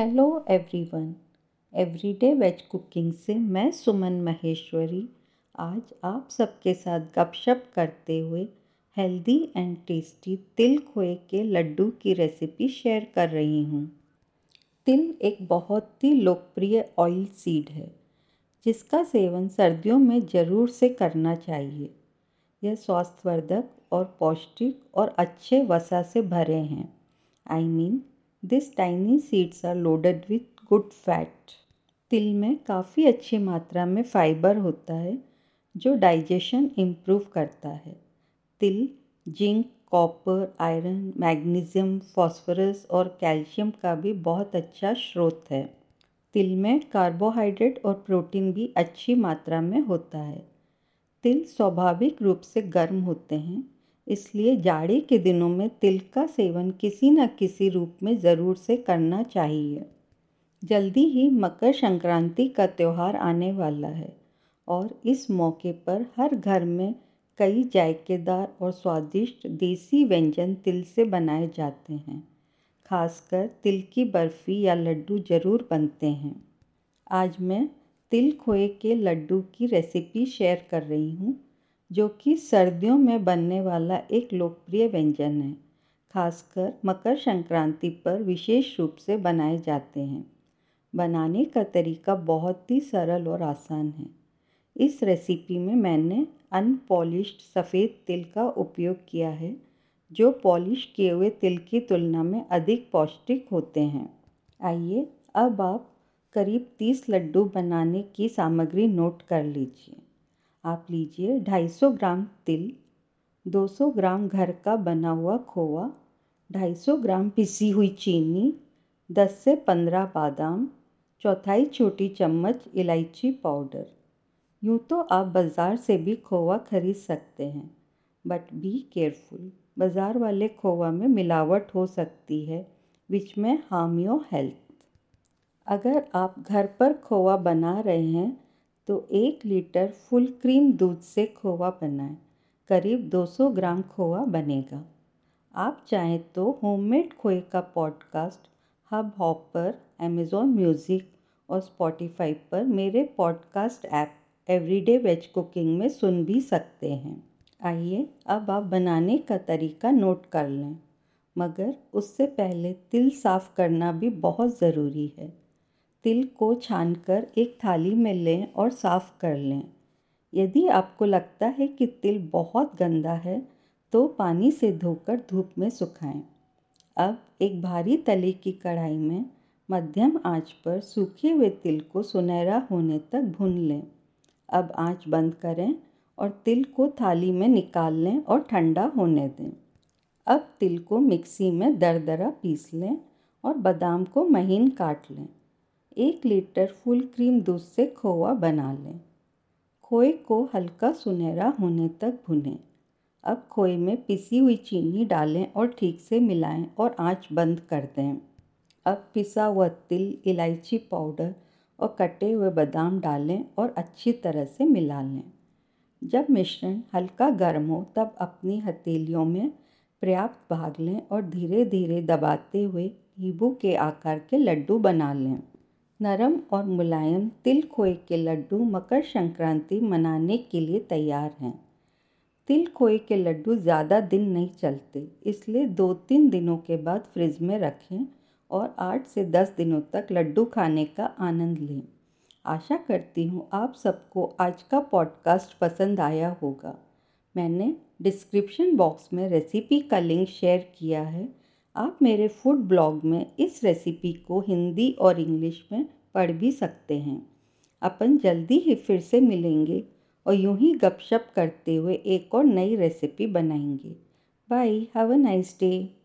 Hello everyone everyday veg cooking से मैं सुमन महेश्वरी। आज आप सबके साथ गपशप करते हुए हेल्दी एंड टेस्टी तिल खोए के लड्डू की रेसिपी शेयर कर रही हूँ। तिल एक बहुत ही लोकप्रिय ऑयल सीड है, जिसका सेवन सर्दियों में ज़रूर से करना चाहिए। यह स्वास्थ्यवर्धक और पौष्टिक और अच्छे वसा से भरे हैं। I I mean this tiny seeds are loaded with good fat तिल में काफ़ी अच्छी मात्रा में फाइबर होता है, जो डाइजेशन इम्प्रूव करता है। तिल, zinc copper iron magnesium phosphorus और कैल्शियम का भी बहुत अच्छा स्रोत है। तिल में कार्बोहाइड्रेट और प्रोटीन भी अच्छी मात्रा में होता है। तिल स्वाभाविक रूप से गर्म होते हैं। इसलिए जाड़े के दिनों में तिल का सेवन किसी न किसी रूप में ज़रूर से करना चाहिए। जल्दी ही मकर संक्रांति का त्यौहार आने वाला है और इस मौके पर हर घर में कई जायकेदार और स्वादिष्ट देसी व्यंजन तिल से बनाए जाते हैं। खासकर तिल की बर्फ़ी या लड्डू ज़रूर बनते हैं। आज मैं तिल खोए के लड्डू की रेसिपी शेयर कर रही हूँ। जो कि सर्दियों में बनने वाला एक लोकप्रिय व्यंजन है। खासकर मकर संक्रांति पर विशेष रूप से बनाए जाते हैं। बनाने का तरीका बहुत ही सरल और आसान है। इस रेसिपी में मैंने अनपॉलिश्ड सफ़ेद तिल का उपयोग किया है, जो पॉलिश किए हुए तिल की तुलना में अधिक पौष्टिक होते हैं। आइए अब आप करीब तीस लड्डू बनाने की सामग्री नोट कर लीजिए। आप लीजिए 250 ग्राम तिल 200 ग्राम घर का बना हुआ खोआ 250 ग्राम पिसी हुई चीनी 10 से 15 बादाम, चौथाई छोटी चम्मच इलायची पाउडर। यूँ तो आप बाज़ार से भी खोवा खरीद सकते हैं बट बी केयरफुल बाज़ार वाले खोवा में मिलावट हो सकती है विच में हार्म योर हेल्थ अगर आप घर पर खोवा बना रहे हैं तो एक लीटर फुल क्रीम दूध से खोवा बनाएँ। करीब 200 ग्राम खोवा बनेगा। आप चाहें तो होममेड खोए का podcast hub hopper Amazon music और स्पॉटिफाई पर मेरे podcast app everyday veg cooking में सुन भी सकते हैं। आइए अब आप बनाने का तरीका नोट कर लें। मगर उससे पहले तिल साफ़ करना भी बहुत ज़रूरी है। तिल को छानकर एक थाली में लें और साफ़ कर लें। यदि आपको लगता है कि तिल बहुत गंदा है तो पानी से धोकर धूप में सुखाएँ। अब एक भारी तले की कढ़ाई में मध्यम आँच पर सूखे हुए तिल को सुनहरा होने तक भून लें। अब आँच बंद करें और तिल को थाली में निकाल लें और ठंडा होने दें। अब तिल को मिक्सी में दरदरा पीस लें और बादाम को महीन काट लें। एक लीटर फुल क्रीम दूध से खोआ बना लें। खोए को हल्का सुनहरा होने तक भुनें। अब खोए में पिसी हुई चीनी डालें और ठीक से मिलाएँ और आँच बंद कर दें। अब पिसा हुआ तिल, इलायची पाउडर और कटे हुए बादाम डालें और अच्छी तरह से मिला लें। जब मिश्रण हल्का गर्म हो, तब अपनी हथेलियों में पर्याप्त भाग लें और धीरे धीरे दबाते हुए नींबू के आकार के लड्डू बना लें। नरम और मुलायम तिल खोए के लड्डू मकर संक्रांति मनाने के लिए तैयार हैं। तिल खोए के लड्डू ज़्यादा दिन नहीं चलते, इसलिए दो तीन दिनों के बाद फ्रिज में रखें और आठ से दस दिनों तक लड्डू खाने का आनंद लें। आशा करती हूँ आप सबको आज का पॉडकास्ट पसंद आया होगा। मैंने डिस्क्रिप्शन बॉक्स में रेसिपी का लिंक शेयर किया है। आप मेरे फ़ूड ब्लॉग में इस रेसिपी को हिंदी और इंग्लिश में पढ़ भी सकते हैं। अपन जल्दी ही फिर से मिलेंगे और यूँ ही गपशप करते हुए एक और नई रेसिपी बनाएँगे। Bye have a nice day